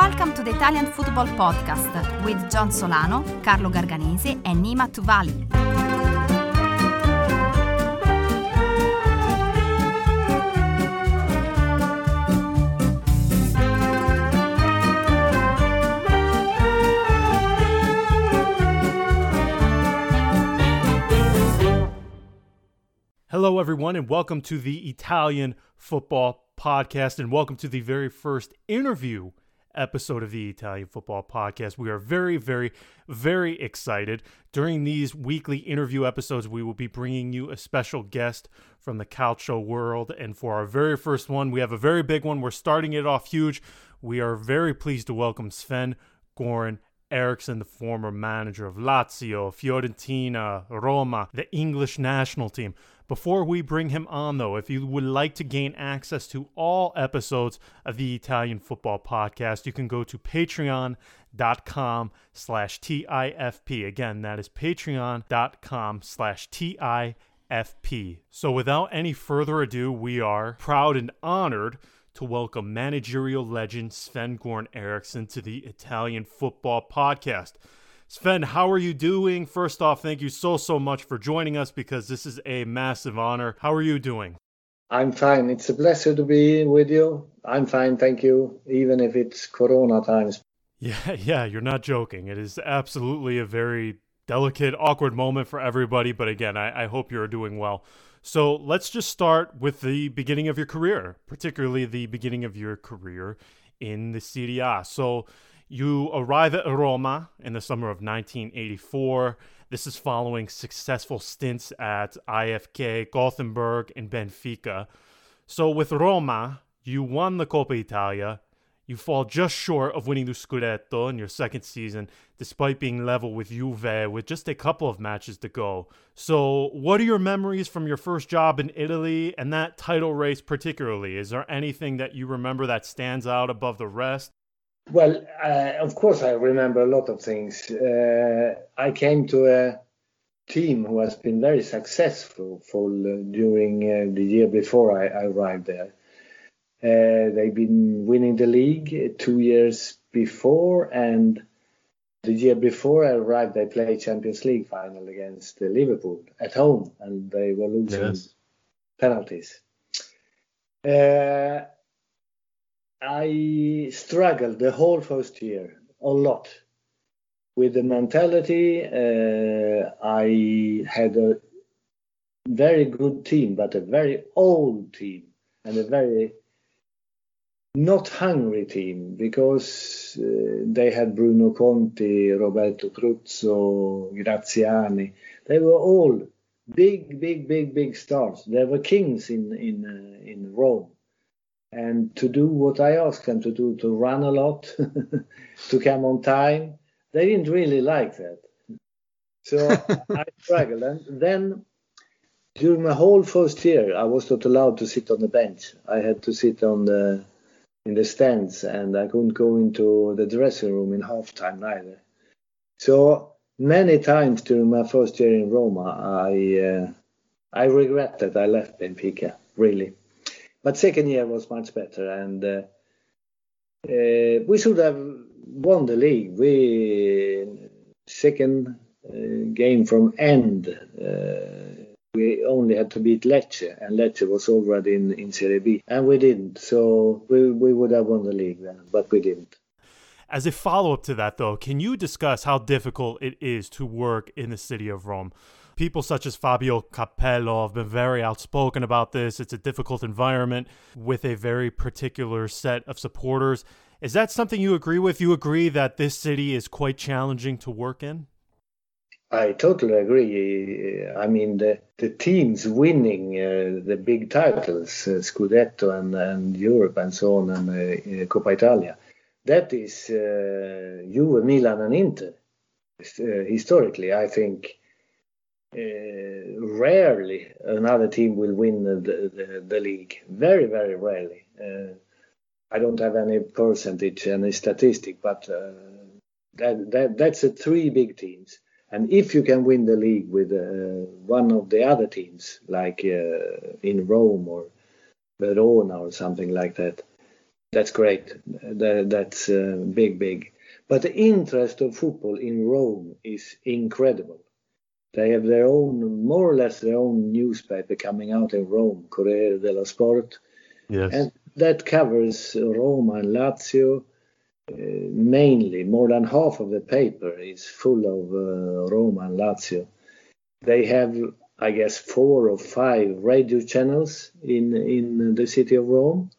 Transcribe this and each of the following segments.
Welcome to the Italian Football Podcast with John Solano, Carlo Garganese, and Nima Tavallaey. Hello, everyone, and welcome to the Italian Football Podcast, and welcome to the very first interview episode of the Italian Football Podcast. We are very, very, very excited. During these weekly interview episodes, we will be bringing you a special guest from the calcio world. And for our very first one, we have a very big one. We're starting it off huge. We are very pleased to welcome Sven Goran Eriksson, the former manager of Lazio, Fiorentina, Roma, the English national team. Before we bring him on, though, if you would like to gain access to all episodes of the Italian Football Podcast, you can go to patreon.com slash TIFP. Again, that is patreon.com slash TIFP. So without any further ado, we are proud and honored to welcome managerial legend Sven Goran Eriksson to the Italian Football Podcast. Sven, how are you doing? First off, thank you so, so much for joining us because this is a massive honor. How are you doing? I'm fine. It's a pleasure to be with you. I'm fine, thank you, even if it's Corona times. Yeah, yeah, you're not joking. It is absolutely a very delicate, awkward moment for everybody. But again, I, I hope you're doing well. So let's just start with the beginning of your career, particularly the beginning of your career in the Serie A. So you arrive at Roma in the summer of 1984. This is following successful stints at IFK, Gothenburg, and Benfica. So with Roma, you won the Coppa Italia. You fall just short of winning the Scudetto in your second season, despite being level with Juve with just a couple of matches to go. So, what are your memories from your first job in Italy and that title race particularly? Is there anything that you remember that stands out above the rest? Well, uh, of course, I remember a lot of things. Uh, I came to a team who has been very successful for, uh, during uh, the year before I, I arrived there. Uh, they've been winning the league two years before, and the year before I arrived, they played Champions League final against Liverpool at home, and they were losing yes. penalties. I struggled the whole first year a lot with the mentality. Uh, I had a very good team, but a very old team and a very not hungry team because uh, they had Bruno Conti, Roberto Pruzzo, Graziani. They were all big, big, big, big stars. They were kings in in uh, in Rome and to do what I asked them to do, to run a lot, to come on time. They didn't really like that. So I struggled. And then during my whole first year, I was not allowed to sit on the bench. I had to sit on the in the stands, and I couldn't go into the dressing room in halftime either. So many times during my first year in Roma, I uh, I regret that I left Benfica. Really. But second year was much better, and uh, uh, we should have won the league. We second uh, game from end. Uh, we only had to beat Lecce, and Lecce was already in, in Serie B, and we didn't. So we, we would have won the league then, but we didn't. As a follow up to that, though, can you discuss how difficult it is to work in the city of Rome? People such as Fabio Capello have been very outspoken about this. It's a difficult environment with a very particular set of supporters. Is that something you agree with? You agree that this city is quite challenging to work in? I totally agree. I mean, the, the teams winning uh, the big titles, uh, Scudetto and, and Europe and so on, and uh, Coppa Italia, that is uh, Juve, Milan, and Inter. Uh, historically, I think uh, rarely another team will win the, the, the league. Very, very rarely. Uh, I don't have any percentage, any statistic, but uh, that, that that's the three big teams. And if you can win the league with uh, one of the other teams, like uh, in Rome or Verona or something like that, That's great. That, that's uh, big, big. But the interest of football in Rome is incredible. They have their own, more or less their own newspaper coming out in Rome, Corriere dello Sport. Yes. And that covers Roma and Lazio uh, mainly. More than half of the paper is full of uh, Roma and Lazio. They have, I guess, four or five radio channels in in the city of Rome,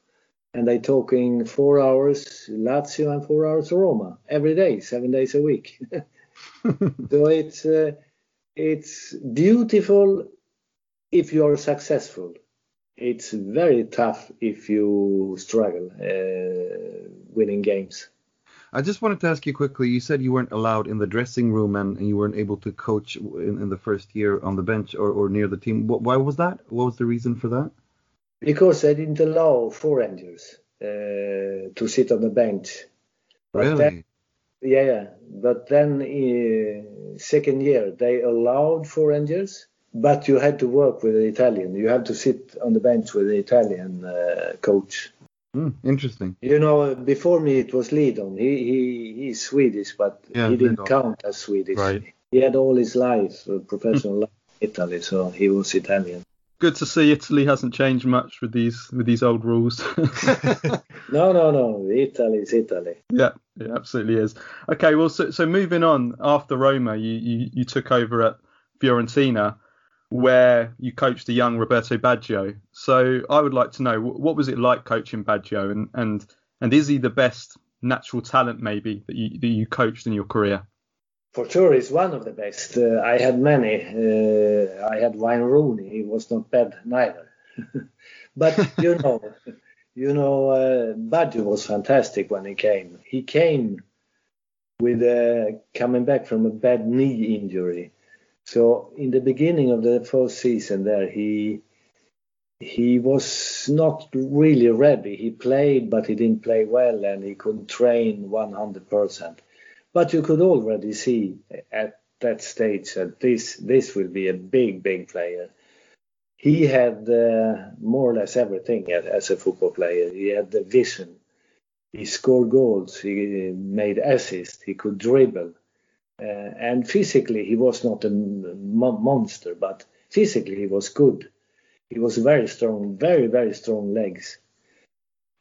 and they talking four hours Lazio and four hours Roma every day, seven days a week. so it's uh, it's beautiful if you are successful. It's very tough if you struggle uh, winning games. I just wanted to ask you quickly. You said you weren't allowed in the dressing room and, and you weren't able to coach in, in the first year on the bench or, or near the team. Why was that? What was the reason for that? Because they didn't allow foreigners uh, to sit on the bench. But Really? Yeah, yeah. But then uh, second year they allowed foreigners, but you had to work with the Italian. You have to sit on the bench with the Italian uh, coach. Hmm, interesting. You know, before me it was Liedholm. He he he's Swedish, but Yeah, he didn't Liedholm. count as Swedish. Right. He had all his life, uh, professional life in Italy, so he was Italian. Good to see Italy hasn't changed much with these with these old rules. No, no, no. Italy's Italy. yeah, it absolutely is. Okay, well, so, so moving on after Roma, you, you you took over at Fiorentina, where you coached the young Roberto Baggio. So I would like to know what was it like coaching Baggio, and and and is he the best natural talent maybe that you that you coached in your career? For sure, he's one of the best. Uh, I had many. Uh, I had Wayne Rooney. He was not bad neither. but you know, you know, uh, was fantastic when he came. He came with uh, coming back from a bad knee injury. So in the beginning of the first season, there he he was not really ready. He played, but he didn't play well, and he couldn't train 100 percent. But you could already see at that stage that this this will be a big, big player. He had uh, more or less everything as, as a football player. He had the vision. He scored goals. He made assists. He could dribble. Uh, and physically, he was not a monster, but physically, he was good. He was very strong, very, very strong legs.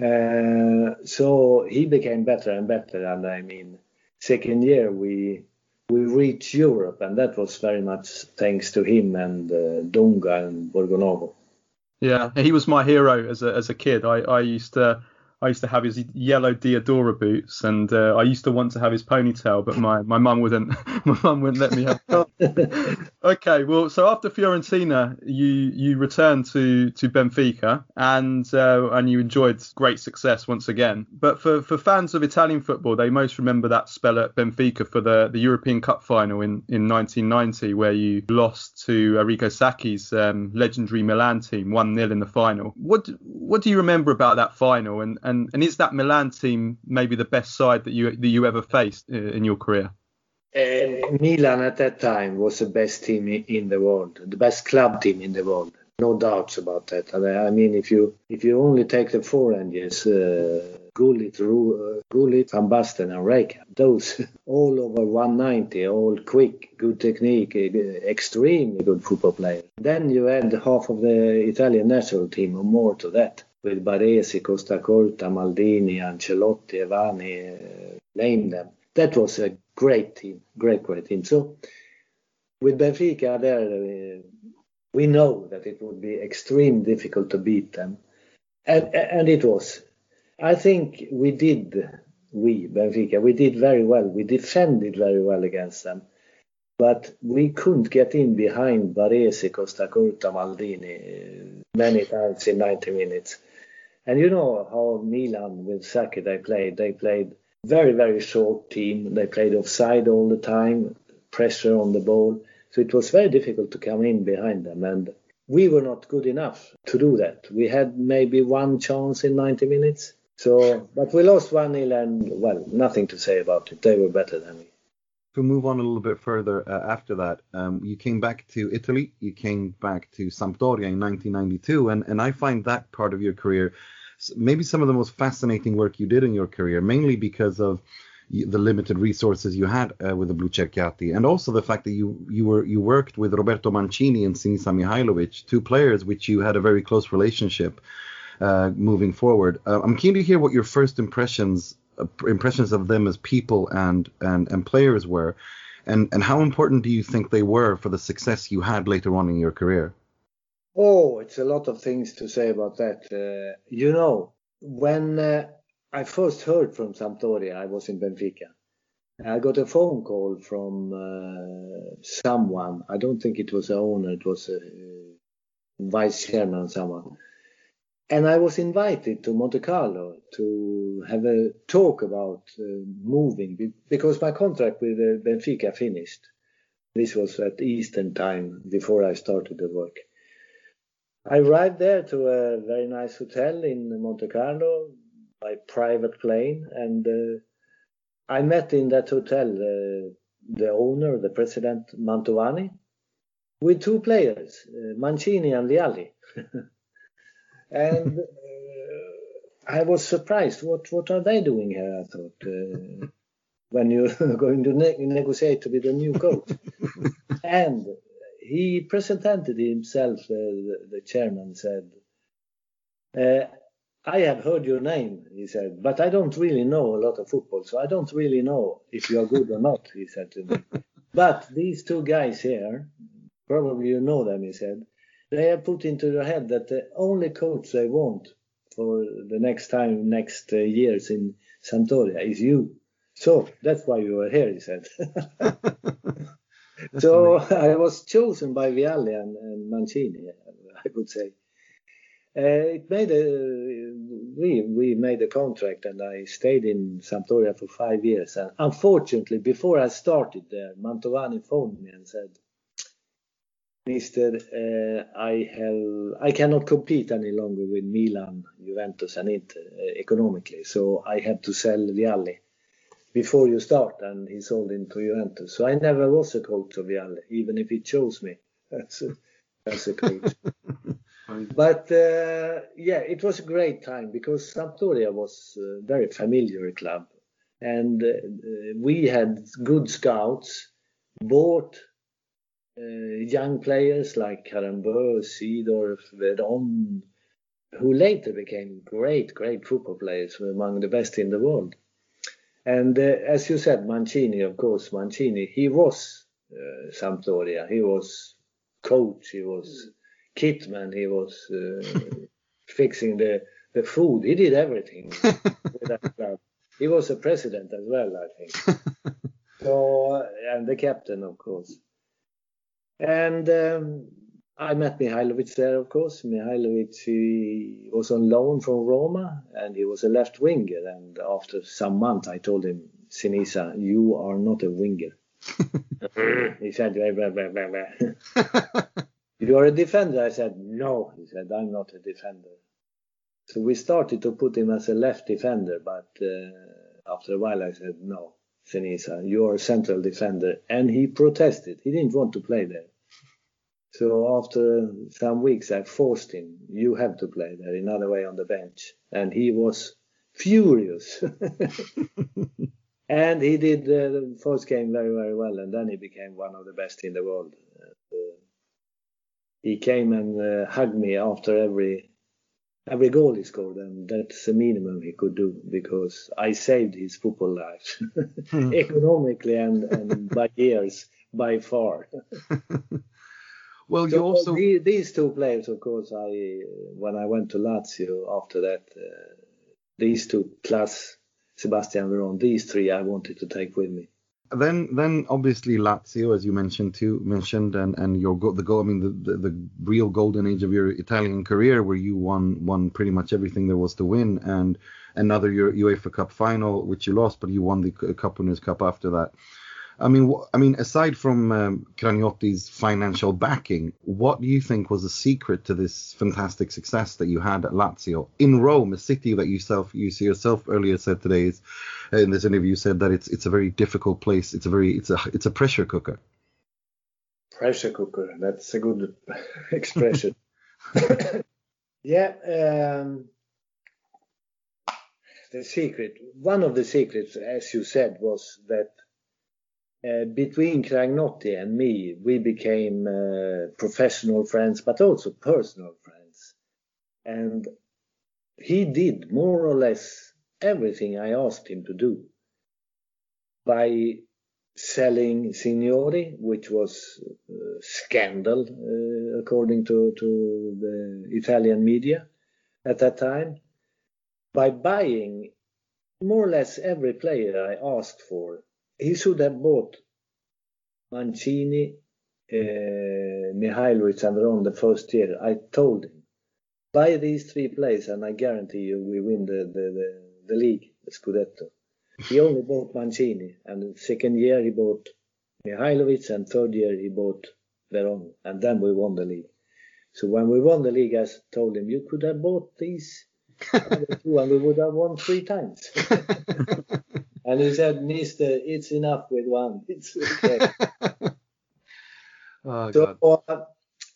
Uh, so he became better and better. And I mean, second year we we reached Europe, and that was very much thanks to him and uh, Dunga and Borgonovo. Yeah, he was my hero as a as a kid. I, I used to I used to have his yellow Diadora boots, and uh, I used to want to have his ponytail, but my my mum wouldn't my mum wouldn't let me have. okay, well, so after Fiorentina, you you returned to to Benfica, and uh, and you enjoyed great success once again. But for for fans of Italian football, they most remember that spell at Benfica for the the European Cup final in in 1990, where you lost to Arrigo Sacchi's um, legendary Milan team, one 0 in the final. What do- what do you remember about that final, and and and is that Milan team maybe the best side that you that you ever faced uh, in your career? Milan at that time was the best team in the world, the best club team in the world. No doubts about that. I mean, if you if you only take the four engines, uh, Gullit, Ru, uh, Gullit, Van Basten, and Rijkaard, those all over 190, all quick, good technique, uh, extremely good football players. Then you add half of the Italian national team or more to that, with Baresi, Costacurta, Maldini, Ancelotti, Evani, uh, name them. That was a great team, great, great team. So with Benfica there, uh, we know that it would be extremely difficult to beat them, and and it was. I think we did, we Benfica, we did very well. We defended very well against them, but we couldn't get in behind Baresi, Costacurta, Maldini uh, many times in 90 minutes. And you know how Milan with Sacchi they played. They played very very short team. They played offside all the time, pressure on the ball. So it was very difficult to come in behind them, and we were not good enough to do that. We had maybe one chance in 90 minutes. So, but we lost 1 0, and well, nothing to say about it. They were better than we. To move on a little bit further uh, after that, um, you came back to Italy. You came back to Sampdoria in 1992, and, and I find that part of your career maybe some of the most fascinating work you did in your career, mainly because of the limited resources you had uh, with the Blucerchiati, and also the fact that you you were you worked with Roberto Mancini and Sinisa Mihailovic, two players which you had a very close relationship uh, moving forward. Uh, I'm keen to hear what your first impressions uh, impressions of them as people and and and players were, and and how important do you think they were for the success you had later on in your career? Oh, it's a lot of things to say about that. Uh, you know, when uh, I first heard from Sampdoria, I was in Benfica. I got a phone call from uh, someone. I don't think it was the owner. It was a vice chairman, someone and I was invited to Monte Carlo to have a talk about uh, moving because my contract with uh, Benfica finished. This was at Eastern time before I started the work. I arrived there to a very nice hotel in Monte Carlo by private plane, and uh, I met in that hotel uh, the owner, the president Mantovani, with two players, uh, Mancini and Vialli. and uh, I was surprised. What what are they doing here? I thought uh, when you're going to ne- negotiate with the new coach, and he presented himself. Uh, the, the, chairman said. Uh, I have heard your name, he said, but I don't really know a lot of football, so I don't really know if you are good or not, he said to me. but these two guys here, probably you know them, he said, they have put into their head that the only coach they want for the next time, next uh, years in Sampdoria is you. So that's why you are here, he said. so I was chosen by Vialli and, and Mancini, I would say. Uh, it made a we we made a contract and I stayed in Sampdoria for five years. And unfortunately, before I started there, Mantovani phoned me and said, Mister, uh, I have I cannot compete any longer with Milan, Juventus, and Inter uh, economically, so I have to sell Vialli before you start, and he sold him to Juventus. So I never was a coach of Vialli, even if he chose me as a, as a coach. but uh, yeah, it was a great time because Sampdoria was a very familiar club, and uh, we had good scouts, bought uh, young players like Karembeu, Seedorf, Veron, who later became great, great football players, among the best in the world. And uh, as you said, Mancini, of course, Mancini, he was uh, Sampdoria. He was coach, he was kitman, he was uh, fixing the, the food. He did everything with that club. He was a president as well, I think. so, uh, and the captain, of course. And um, I met Mihailovic there, of course. Mihailovic he was on loan from Roma and he was a left winger. And after some months, I told him, Sinisa, you are not a winger. he said, blah, blah, blah, You are a defender. I said, No. He said, I'm not a defender. So we started to put him as a left defender, but uh, after a while I said, No. Sinisa, you're a central defender. And he protested. He didn't want to play there. So after some weeks, I forced him, you have to play there, another way on the bench. And he was furious. and he did uh, the first game very, very well. And then he became one of the best in the world. Uh, he came and uh, hugged me after every every goal he scored, and that's the minimum he could do because I saved his football life economically and, and by years by far. Well, so you also these, these, two players, of course, I when I went to Lazio after that, uh, these two plus Sebastian Veron, these three I wanted to take with me then then obviously Lazio, as you mentioned too, mentioned and and your go, the goal. I mean the, the, the real golden age of your Italian career, where you won won pretty much everything there was to win, and another UEFA Cup final which you lost, but you won the Cup Winners' Cup after that. I mean, I mean, aside from um, Cragnotti's financial backing, what do you think was the secret to this fantastic success that you had at Lazio in Rome, a city that you self you yourself earlier said today is uh, in this interview said that it's it's a very difficult place. It's a very it's a it's a pressure cooker. Pressure cooker. That's a good expression. yeah. Um, the secret, one of the secrets, as you said, was that uh, between Cragnotti and me, we became uh, professional friends, but also personal friends. And he did more or less everything I asked him to do by selling Signori, which was a scandal uh, according to, to the Italian media at that time, by buying more or less every player I asked for. He should have bought Mancini, uh, Mihailovic and Veron the first year. I told him, buy these three players and I guarantee you we win the, the, the, the league, the Scudetto. He only bought Mancini, and second year he bought Mihailovic, and third year he bought Veron, and then we won the league. So when we won the league, I told him, you could have bought these two, and we would have won three times. and he said, Mister, it's enough with one. It's okay. oh, so uh,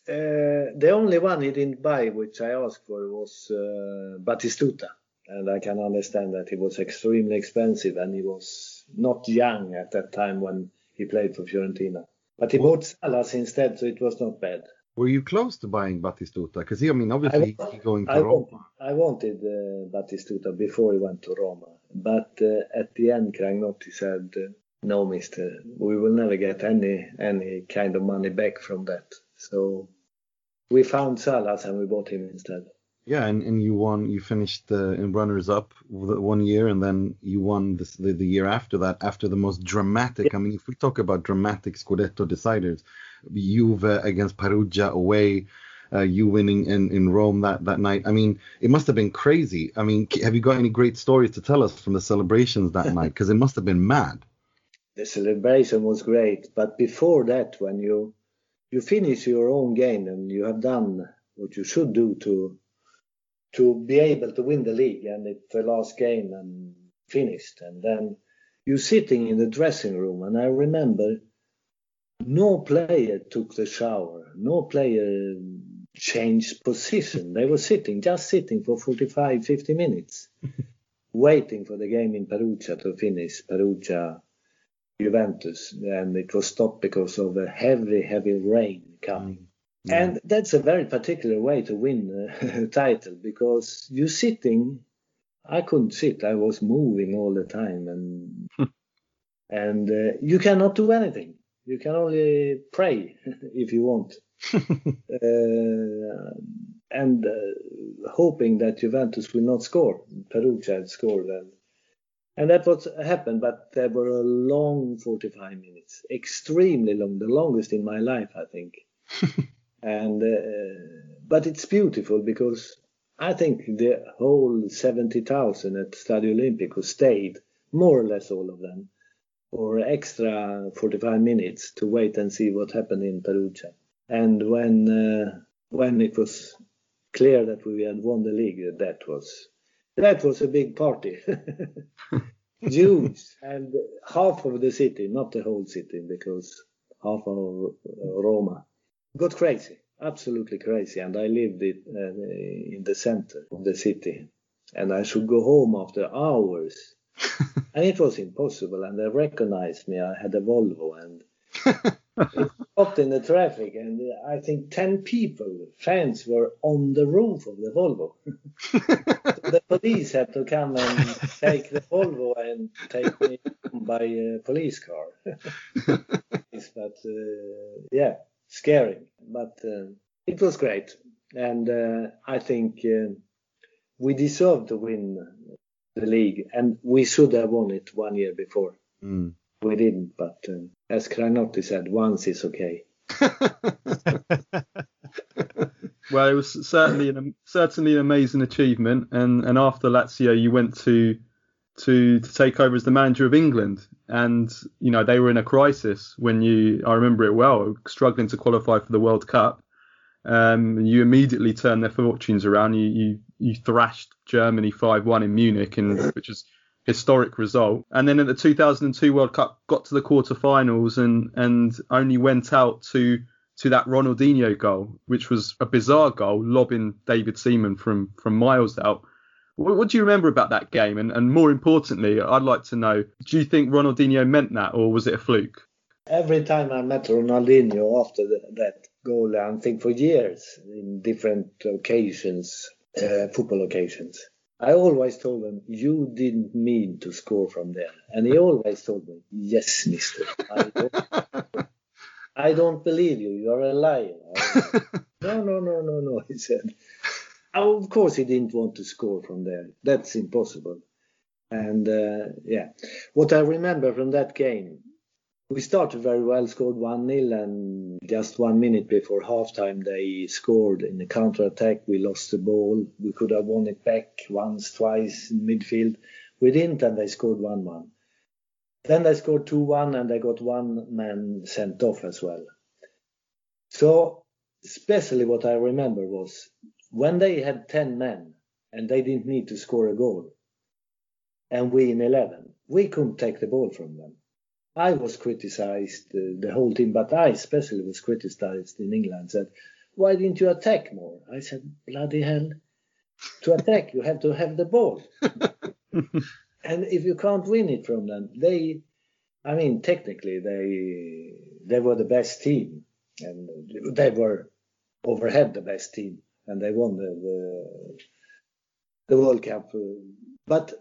the only one he didn't buy, which I asked for, was uh, Batistuta and I can understand that he was extremely expensive and he was not young at that time when he played for Fiorentina. But he bought Salas instead, so it was not bad. Were you close to buying Batistuta? Because I mean, obviously I, he going to I Roma. Wanted, I wanted uh, Batistuta before he went to Roma, but uh, at the end, Cragnotti said, uh, "No, Mister, we will never get any any kind of money back from that." So we found Salas and we bought him instead. Yeah, and, and you won. You finished uh, in runners up one year, and then you won this, the the year after that. After the most dramatic, yeah. I mean, if we talk about dramatic Scudetto deciders, Juve against Perugia away, uh, you winning in, in Rome that, that night. I mean, it must have been crazy. I mean, have you got any great stories to tell us from the celebrations that night? Because it must have been mad. The celebration was great, but before that, when you you finish your own game and you have done what you should do to to be able to win the league and it's the last game and finished and then you're sitting in the dressing room and i remember no player took the shower no player changed position they were sitting just sitting for 45 50 minutes waiting for the game in perugia to finish perugia juventus and it was stopped because of a heavy heavy rain coming mm. Yeah. And that's a very particular way to win a title because you're sitting. I couldn't sit. I was moving all the time, and and uh, you cannot do anything. You can only pray if you want, uh, and uh, hoping that Juventus will not score. Perugia had scored, and and that what happened. But there were a long 45 minutes, extremely long, the longest in my life, I think and uh, but it's beautiful because I think the whole 70,000 at Stadio Olimpico stayed, more or less all of them, for extra 45 minutes to wait and see what happened in Perugia. And when uh, when it was clear that we had won the league, that was that was a big party. Huge, and half of the city, not the whole city, because half of Roma got crazy, absolutely crazy. And I lived it, uh, in the center of the city. And I should go home after hours. and it was impossible. And they recognized me. I had a Volvo and it stopped in the traffic. And I think 10 people, fans, were on the roof of the Volvo. so the police had to come and take the Volvo and take me by a police car. but uh, yeah scary, but uh, it was great. And uh, I think uh, we deserve to win the league, and we should have won it one year before. Mm. We didn't, but uh, as Cragnotti said, once is okay. well, it was certainly an certainly an amazing achievement, and and after Lazio, you went to to to take over as the manager of England, and you know they were in a crisis when you I remember it well, struggling to qualify for the World Cup. Um, you immediately turned their fortunes around. You you, you thrashed Germany 5-1 in Munich, and which is historic result. And then at the 2002 World Cup, got to the quarterfinals and and only went out to to that Ronaldinho goal, which was a bizarre goal, lobbing David Seaman from from miles out What, what do you remember about that game? And, and more importantly, I'd like to know, do you think Ronaldinho meant that, or was it a fluke? Every time I met Ronaldinho after the, that goal, I think for years in different occasions, uh, football occasions, I always told him, "You didn't mean to score from there," and he always told me, "Yes, Mister." I don't, I don't believe you. You're a liar. no, no, no, no, no. He said. Oh, of course, he didn't want to score from there. That's impossible. And uh, yeah, what I remember from that game, we started very well, scored 1 0, and just one minute before halftime, they scored in the counter attack. We lost the ball. We could have won it back once, twice in midfield. We didn't, and they scored 1 1. Then they scored 2 1, and they got one man sent off as well. So, especially what I remember was when they had 10 men and they didn't need to score a goal, and we in 11, we couldn't take the ball from them. I was criticized, uh, the whole team, but I especially was criticized in England, said, why didn't you attack more? I said, bloody hell, to attack, you have to have the ball. and if you can't win it from them, they, I mean, technically, they, they were the best team and they were overhead the best team and they won the, the, the World Cup. But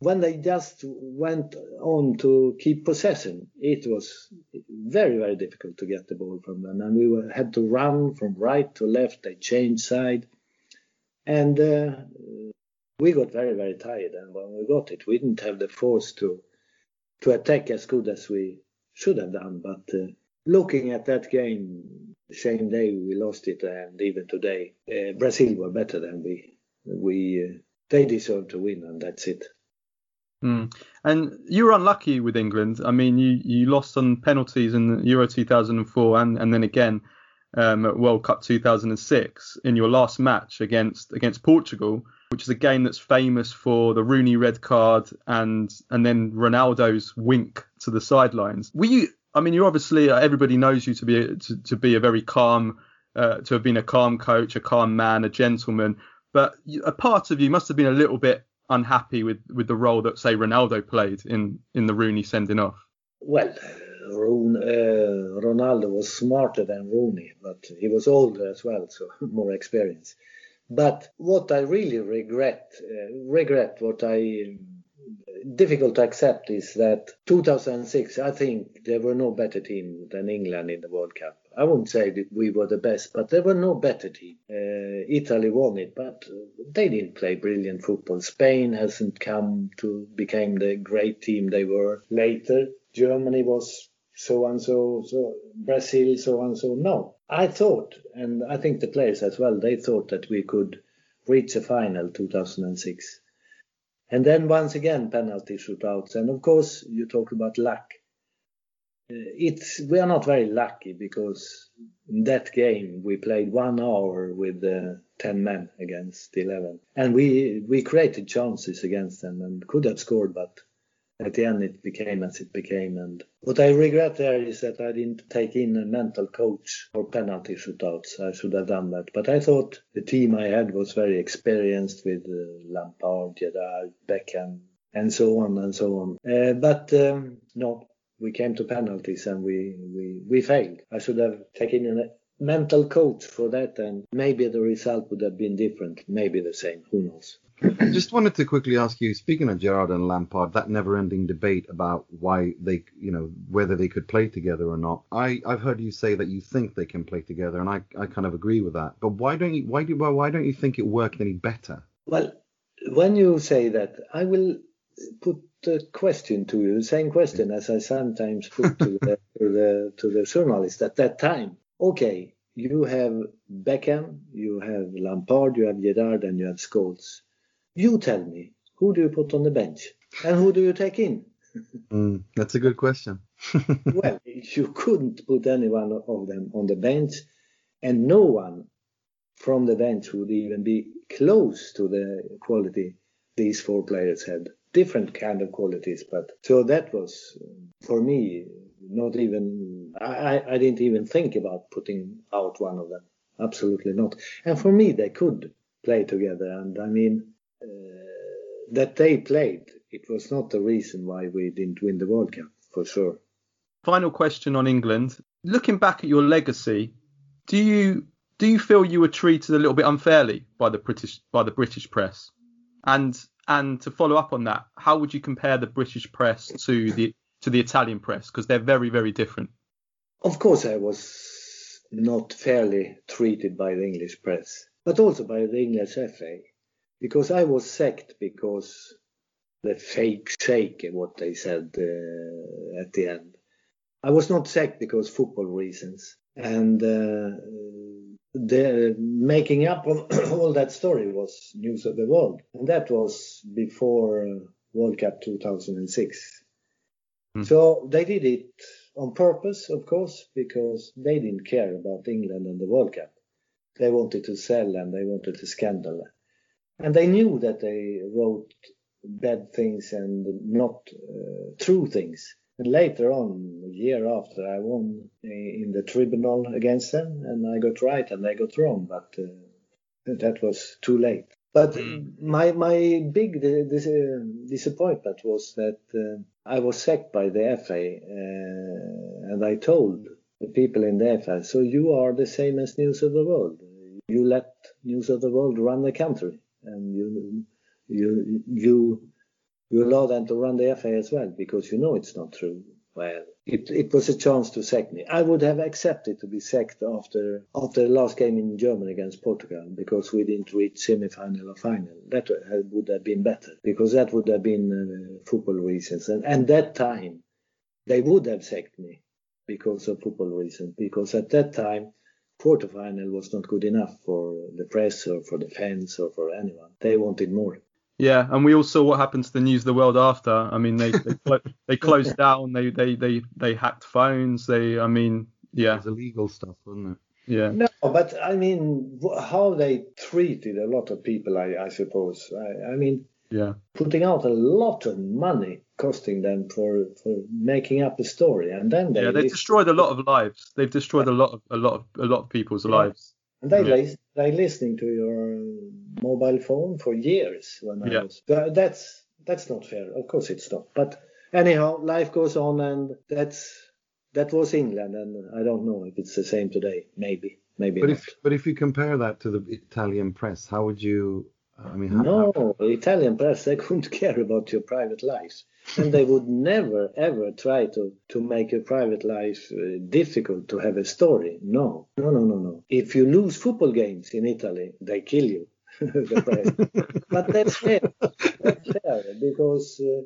when they just went on to keep possession, it was very, very difficult to get the ball from them. And we were, had to run from right to left. They changed side. And uh, we got very, very tired. And when we got it, we didn't have the force to, to attack as good as we should have done. But uh, looking at that game, the same day we lost it, and even today, uh, Brazil were better than we. We uh, they deserved to win, and that's it. Mm. And you were unlucky with England. I mean, you, you lost on penalties in Euro 2004 and, and then again um, at World Cup 2006 in your last match against against Portugal, which is a game that's famous for the Rooney red card and and then Ronaldo's wink to the sidelines. Were you? I mean, you obviously uh, everybody knows you to be a, to, to be a very calm, uh, to have been a calm coach, a calm man, a gentleman. But a part of you must have been a little bit unhappy with, with the role that say Ronaldo played in, in the Rooney sending off? Well, uh, Ronaldo was smarter than Rooney, but he was older as well, so more experience. But what I really regret, uh, regret what I difficult to accept is that 2006, I think there were no better team than England in the World Cup. I wouldn't say that we were the best, but there were no better team. Uh, Italy won it, but they didn't play brilliant football. Spain hasn't come to become the great team they were later. Germany was so and so, so Brazil, so and so. No, I thought, and I think the players as well, they thought that we could reach a final 2006. And then once again, penalty shootouts. And of course, you talk about luck. Uh, it's we are not very lucky because in that game we played one hour with uh, 10 men against 11 and we we created chances against them and could have scored but at the end it became as it became. And what I regret there is that I didn't take in a mental coach for penalty shootouts. I should have done that. But I thought the team I had was very experienced with uh, Lampard, Gerrard, Beckham, and so on and so on. Uh, but um, no, we came to penalties and we, we, we failed. I should have taken a mental coach for that and maybe the result would have been different, maybe the same, who knows. I just wanted to quickly ask you, speaking of Gerrard and Lampard, that never-ending debate about why they, you know, whether they could play together or not. I, I've heard you say that you think they can play together, and I, I kind of agree with that. But why don't you, why do, why don't you think it worked any better? Well, when you say that, I will put a question to you, the same question as I sometimes put to the, to the to the journalist at that time. Okay, you have Beckham, you have Lampard, you have Gerrard, and you have Scholes you tell me, who do you put on the bench and who do you take in? mm, that's a good question. well, you couldn't put any one of them on the bench, and no one from the bench would even be close to the quality these four players had. Different kind of qualities, but so that was for me not even. I, I didn't even think about putting out one of them. Absolutely not. And for me, they could play together. And I mean, uh, that they played, it was not the reason why we didn't win the World Cup, for sure. Final question on England. Looking back at your legacy, do you do you feel you were treated a little bit unfairly by the British by the British press? And and to follow up on that, how would you compare the British press to the to the Italian press because they're very very different? Of course, I was not fairly treated by the English press, but also by the English FA, because I was sacked because the fake sheikh, what they said uh, at the end. I was not sacked because football reasons, and uh, the making up of all that story was news of the world, and that was before uh, World Cup 2006. Mm. So they did it on purpose, of course, because they didn't care about England and the World Cup. They wanted to sell and they wanted to scandal. And they knew that they wrote bad things and not uh, true things. And later on, a year after, I won in the tribunal against them, and I got right and they got wrong, but uh, that was too late. But mm. my my big dis- disappointment was that uh, I was sacked by the FA, uh, and I told the people in the FA, so you are the same as News of the World. You let News of the World run the country, and you you you you allow them to run the FA as well because you know it's not true. Well, it, it was a chance to sack me. I would have accepted to be sacked after after the last game in Germany against Portugal because we didn't reach semi-final or final. That would have been better because that would have been uh, football reasons. And, and that time, they would have sacked me because of football reasons. Because at that time, quarterfinal was not good enough for the press or for the fans or for anyone. They wanted more. Yeah, and we all saw what happened to the news of the world after. I mean, they they, they closed down. They, they they they hacked phones. They, I mean, yeah, it's illegal stuff, wasn't it? Yeah. No, oh, but I mean, how they treated a lot of people, I, I suppose. I, I mean, yeah, putting out a lot of money, costing them for for making up a story, and then they yeah, they destroyed a lot of lives. They've destroyed a lot of a lot of a lot of people's yeah. lives. And they yeah. They listening to your mobile phone for years when I yeah. was. That's that's not fair. Of course it's not. But anyhow, life goes on, and that's that was England, and I don't know if it's the same today. Maybe, maybe. But not. if but if you compare that to the Italian press, how would you? I mean, how, no, how... Italian press they couldn't care about your private life and they would never ever try to to make your private life uh, difficult to have a story. No, no, no, no, no. If you lose football games in Italy, they kill you. but that's fair. That's fair because uh,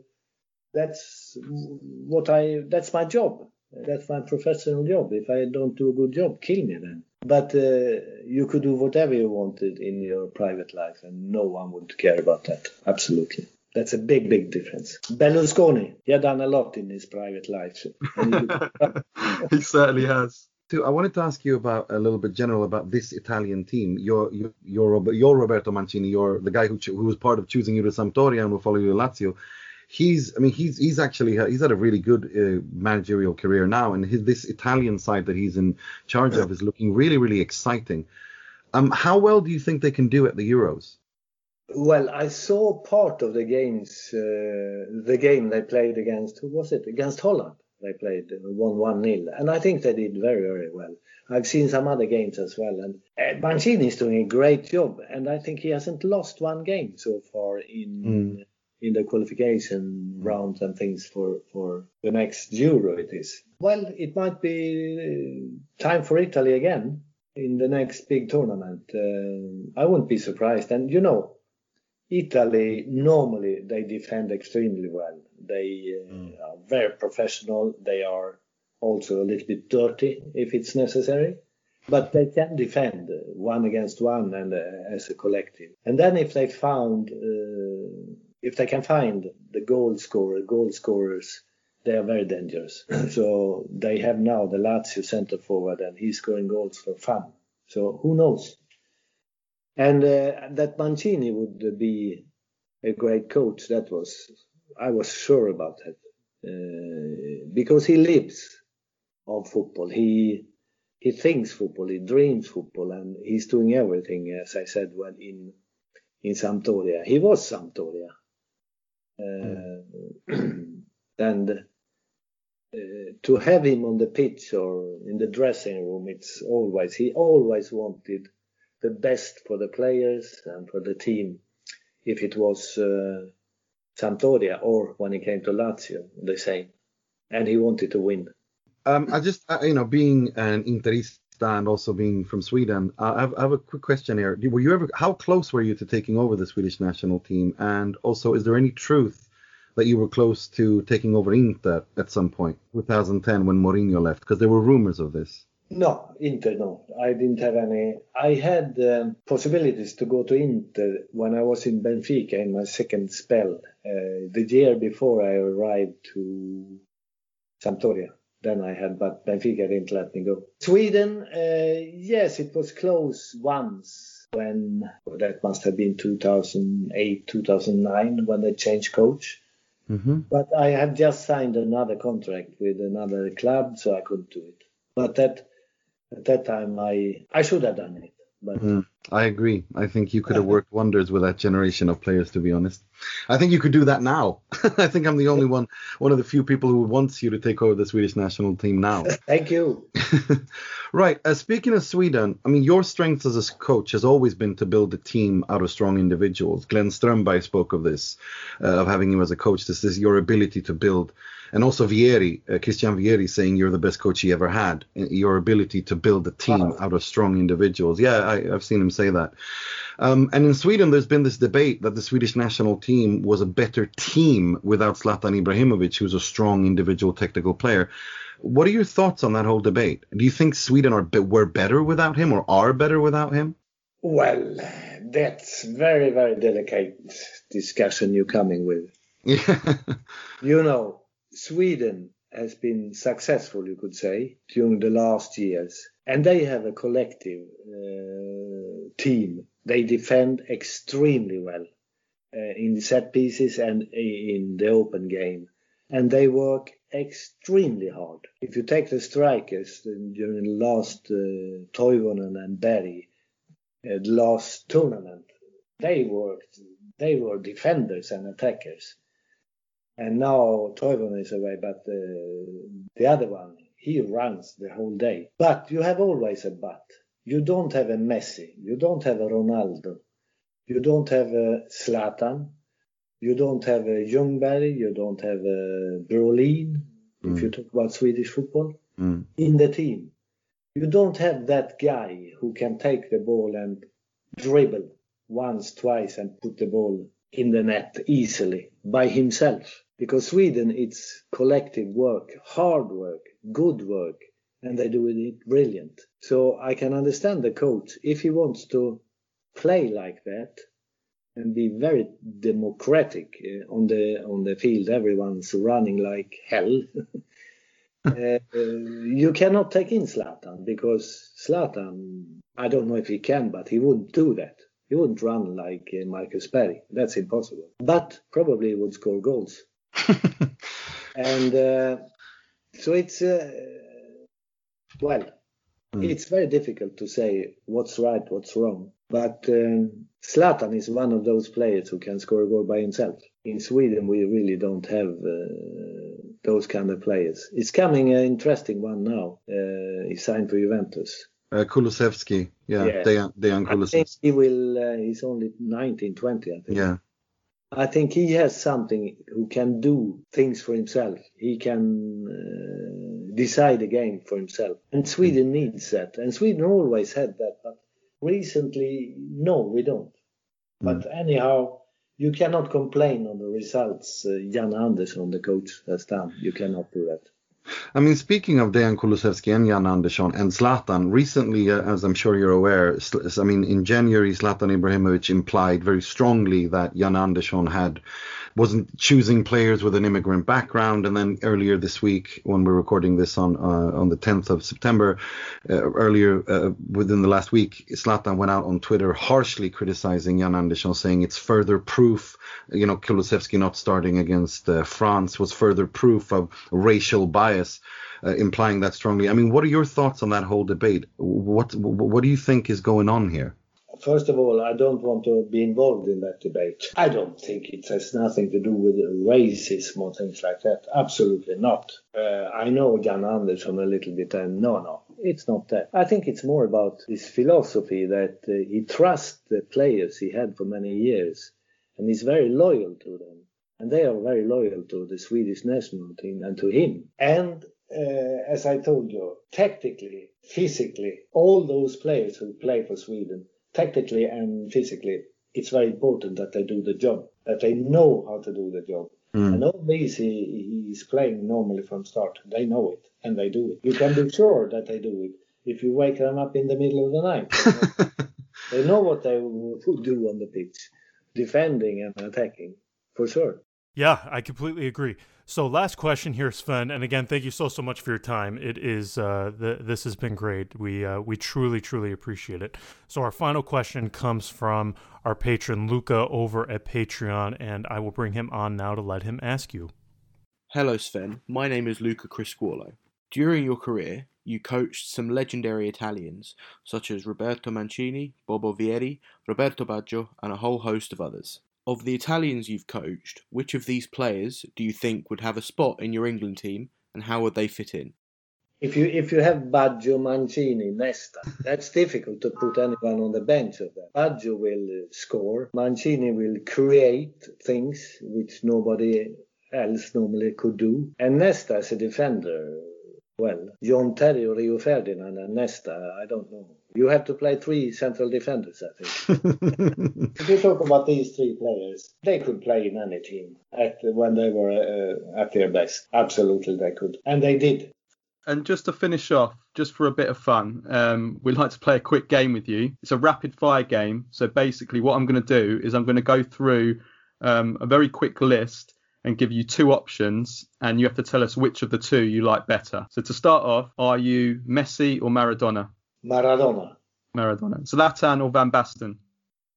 that's what I. That's my job. That's my professional job. If I don't do a good job, kill me then. But uh, you could do whatever you wanted in your private life, and no one would care about that. Absolutely. That's a big, big difference. Berlusconi, he had done a lot in his private life. he certainly has. I wanted to ask you about a little bit general about this Italian team. You're you're, you're Roberto Mancini. You're the guy who who was part of choosing you to Sampdoria and will follow you to Lazio. He's I mean he's he's actually he's had a really good uh, managerial career now, and his, this Italian side that he's in charge of is looking really really exciting. Um, how well do you think they can do at the Euros? Well, I saw part of the games, uh, the game they played against, who was it? Against Holland. They played 1 1 nil, and I think they did very, very well. I've seen some other games as well, and uh, Mancini is doing a great job, and I think he hasn't lost one game so far in. Mm. In the qualification rounds and things for, for the next Euro, it is. Well, it might be uh, time for Italy again in the next big tournament. Uh, I wouldn't be surprised. And you know, Italy normally they defend extremely well. They uh, mm. are very professional. They are also a little bit dirty if it's necessary, but they can defend one against one and uh, as a collective. And then if they found uh, if they can find the goal scorer, goal scorers, they are very dangerous. so they have now the Lazio centre forward and he's scoring goals for fun. So who knows? And uh, that Mancini would be a great coach, that was, I was sure about that. Uh, because he lives of football. He he thinks football, he dreams football, and he's doing everything, as I said, well, in in Sampdoria. He was Sampdoria. Uh, and uh, to have him on the pitch or in the dressing room, it's always he always wanted the best for the players and for the team. If it was uh, Sampdoria or when he came to Lazio, the same, and he wanted to win. Um, I just, uh, you know, being an Interista and also being from Sweden, I, have, I, have, a quick question here. Were you ever, how close were you to taking over the Swedish national team? And also, is there any truth that you were close to taking over Inter at some point, 2010 when Mourinho left? Because there were rumors of this. No, Inter, no. I didn't have any. I had um, possibilities to go to Inter when I was in Benfica in my second spell. Uh, the year before I arrived to Sampdoria. Then I had, but Benfica didn't let me go. Sweden, uh, yes, it was close once when that must have been 2008, 2009 when they changed coach. Mm-hmm. But I had just signed another contract with another club, so I couldn't do it. But that at that time, I I should have done it. But mm, I agree. I think you could have worked wonders with that generation of players. To be honest, I think you could do that now. I think I'm the only one, one of the few people who wants you to take over the Swedish national team now. Thank you. right. Uh, speaking of Sweden, I mean, your strength as a coach has always been to build a team out of strong individuals. Glenn Strömberg spoke of this, uh, of having you as a coach. This is your ability to build and also Vieri, uh, Christian Vieri, saying you're the best coach he ever had. Your ability to build a team wow. out of strong individuals. Yeah, I, have seen him say that. Um, and in Sweden, there's been this debate that the Swedish national team was a better team without Zlatan Ibrahimovic, who's a strong individual technical player. What are your thoughts on that whole debate? Do you think Sweden are were better without him or are better without him? Well, that's very very delicate discussion you're coming with. you know, Sweden has been successful, you could say, during the last years. And they have a collective uh, team. They defend extremely well uh, in set pieces and in the open game. And they work extremely hard. If you take the strikers during the last uh, Toivonen and Berg, uh, the last tournament, they worked, they were defenders and attackers and now Toivonen is away, but uh, the other one, he runs the whole day. But you have always a but. You don't have a Messi. You don't have a Ronaldo. You don't have a Zlatan, You don't have a Ljungberg. You don't have a Brolin, mm. if you talk about Swedish football, mm. in the team. You don't have that guy who can take the ball and dribble once, twice, and put the ball in the net easily by himself because Sweden it's collective work, hard work, good work, and they do it brilliant. So I can understand the coach if he wants to play like that and be very democratic uh, on the on the field. Everyone's running like hell. uh, you cannot take in Zlatan because Zlatan, I don't know if he can, but he wouldn't do that. He wouldn't run like uh, Marcus Berg. That's impossible. But probably he would score goals. and uh, so it's uh, well, mm. it's very difficult to say what's right, what's wrong. But um, Zlatan is one of those players who can score a goal by himself. In Sweden, we really don't have uh, those kind of players. It's coming an interesting one now. Uh, he signed for Juventus. Uh, Kulusevski, yeah, yeah. Dejan, Dejan Kulusevski. he will. Uh, he's only 19, 20, I think. Yeah, I think he has something who can do things for himself. He can uh, decide a game for himself. And Sweden needs that. And Sweden always had that. But recently, no, we don't. Mm. But anyhow, you cannot complain on the results uh, Jan Andersson, the coach, has done. You cannot do that. I mean, speaking of Dejan Kulusevski and Jan Andersson and Zlatan, recently, uh, as I'm sure you're aware, I mean, in January, Zlatan Ibrahimovic implied very strongly that Jan Andersson had wasn't choosing players with an immigrant background. And then earlier this week, when we're recording this on uh, on the 10th of September, uh, earlier uh, within the last week, Zlatan went out on Twitter harshly criticizing Jan Andersson, saying it's further proof, you know, Kulusevski not starting against uh, France was further proof of racial bias. Uh, implying that strongly. I mean, what are your thoughts on that whole debate? What what do you think is going on here? First of all, I don't want to be involved in that debate. I don't think it has nothing to do with racism or things like that. Absolutely not. Uh, I know Jan Andersson a little bit, and no, no, it's not that. I think it's more about his philosophy that uh, he trusts the players he had for many years, and he's very loyal to them. And they are very loyal to the Swedish national team and to him. And uh, as I told you, tactically, physically, all those players who play for Sweden, tactically and physically, it's very important that they do the job, that they know how to do the job. Mm. And all these he, he's playing normally from start. They know it and they do it. You can be sure that they do it if you wake them up in the middle of the night. they know what they will do on the pitch, defending and attacking, for sure. Yeah, I completely agree. So, last question here, Sven, and again, thank you so so much for your time. It is uh, the, this has been great. We uh, we truly truly appreciate it. So, our final question comes from our patron Luca over at Patreon, and I will bring him on now to let him ask you. Hello, Sven. My name is Luca Criscuolo. During your career, you coached some legendary Italians such as Roberto Mancini, Bobo Vieri, Roberto Baggio, and a whole host of others. Of the Italians you've coached, which of these players do you think would have a spot in your England team, and how would they fit in? If you if you have Baggio, Mancini, Nesta, that's difficult to put anyone on the bench of them. Baggio will score, Mancini will create things which nobody else normally could do, and Nesta as a defender well, John Terry or Rio Ferdinand and Nesta, I don't know. You have to play three central defenders, I think. if you talk about these three players, they could play in any team at, when they were uh, at their best. Absolutely, they could. And they did. And just to finish off, just for a bit of fun, um, we'd like to play a quick game with you. It's a rapid fire game. So basically, what I'm going to do is I'm going to go through um, a very quick list and give you two options, and you have to tell us which of the two you like better. So to start off, are you Messi or Maradona? Maradona. Maradona. Zlatan or Van Basten?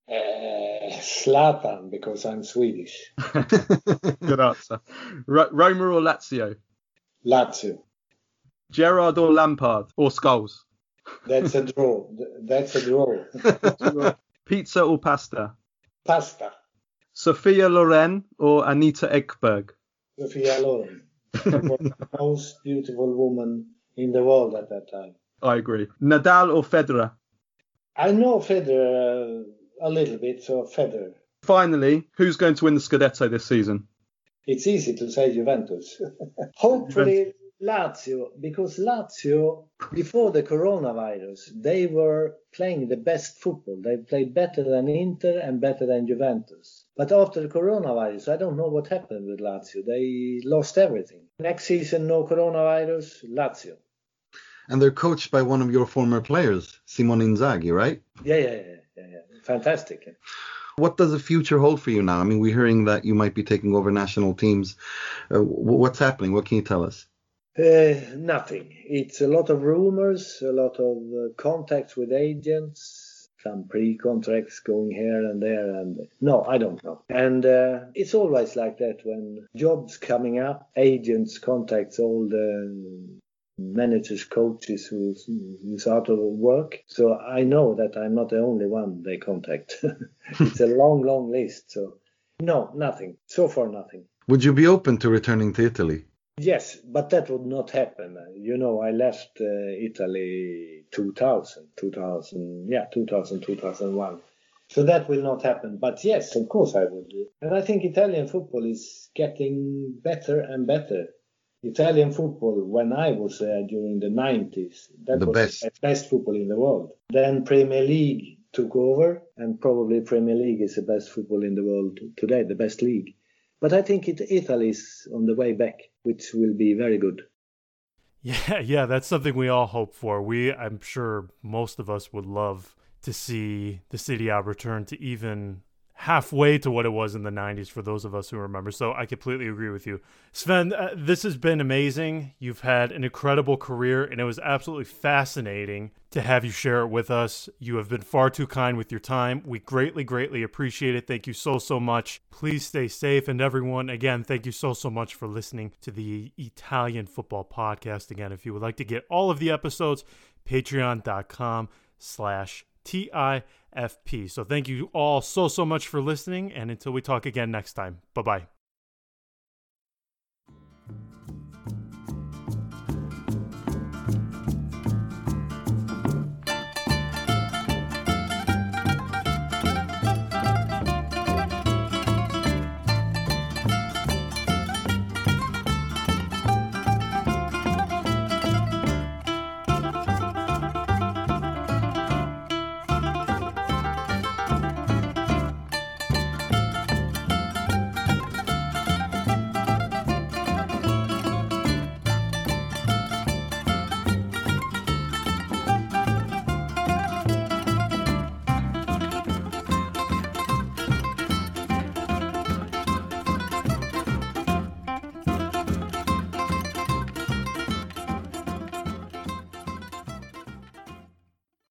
Uh, Zlatan, because I'm Swedish. Good answer. R- Roma or Lazio? Lazio. Gerrard or Lampard or Scholes? That's a draw. That's a draw. Pizza or pasta? Pasta. Sophia Loren or Anita Ekberg? Sophia Loren. the most beautiful woman in the world at that time. I agree. Nadal or Federer? I know Federer uh, a little bit, so Federer. Finally, who's going to win the Scudetto this season? It's easy to say Juventus. Hopefully. Lazio, because Lazio, before the coronavirus, they were playing the best football. They played better than Inter and better than Juventus. But after the coronavirus, I don't know what happened with Lazio. They lost everything. Next season, no coronavirus, Lazio. And they're coached by one of your former players, Simone Inzaghi, right? Yeah, yeah, yeah, yeah, yeah. fantastic. What does the future hold for you now? I mean, we're hearing that you might be taking over national teams. Uh, what's happening? What can you tell us? Uh, nothing. It's a lot of rumors, a lot of uh, contacts with agents, some pre-contracts going here and there, and no, I don't know. And uh, it's always like that when jobs coming up, agents contacts all the managers, coaches who's, who's out of work. So I know that I'm not the only one they contact. it's a long, long list. So no, nothing. So far, nothing. Would you be open to returning to Italy? Yes, but that would not happen. You know, I left uh, Italy 2000, 2000, yeah, 2000, 2001. So that will not happen. But yes, of course I would. And I think Italian football is getting better and better. Italian football, when I was there during the 90s, that the was best. the best football in the world. Then Premier League took over, and probably Premier League is the best football in the world today, the best league. But I think it, Italy is on the way back, which will be very good. Yeah, yeah, that's something we all hope for. We, I'm sure, most of us would love to see the Serie A return to even halfway to what it was in the 90s for those of us who remember. So I completely agree with you. Sven, uh, this has been amazing. You've had an incredible career, and it was absolutely fascinating to have you share it with us. You have been far too kind with your time. We greatly, greatly appreciate it. Thank you so, so much. Please stay safe. And everyone, again, thank you so, so much for listening to the Italian Football Podcast. Again, if you would like to get all of the episodes, patreon.com slash TIFP. So thank you all so, so much for listening. And until we talk again next time, bye bye.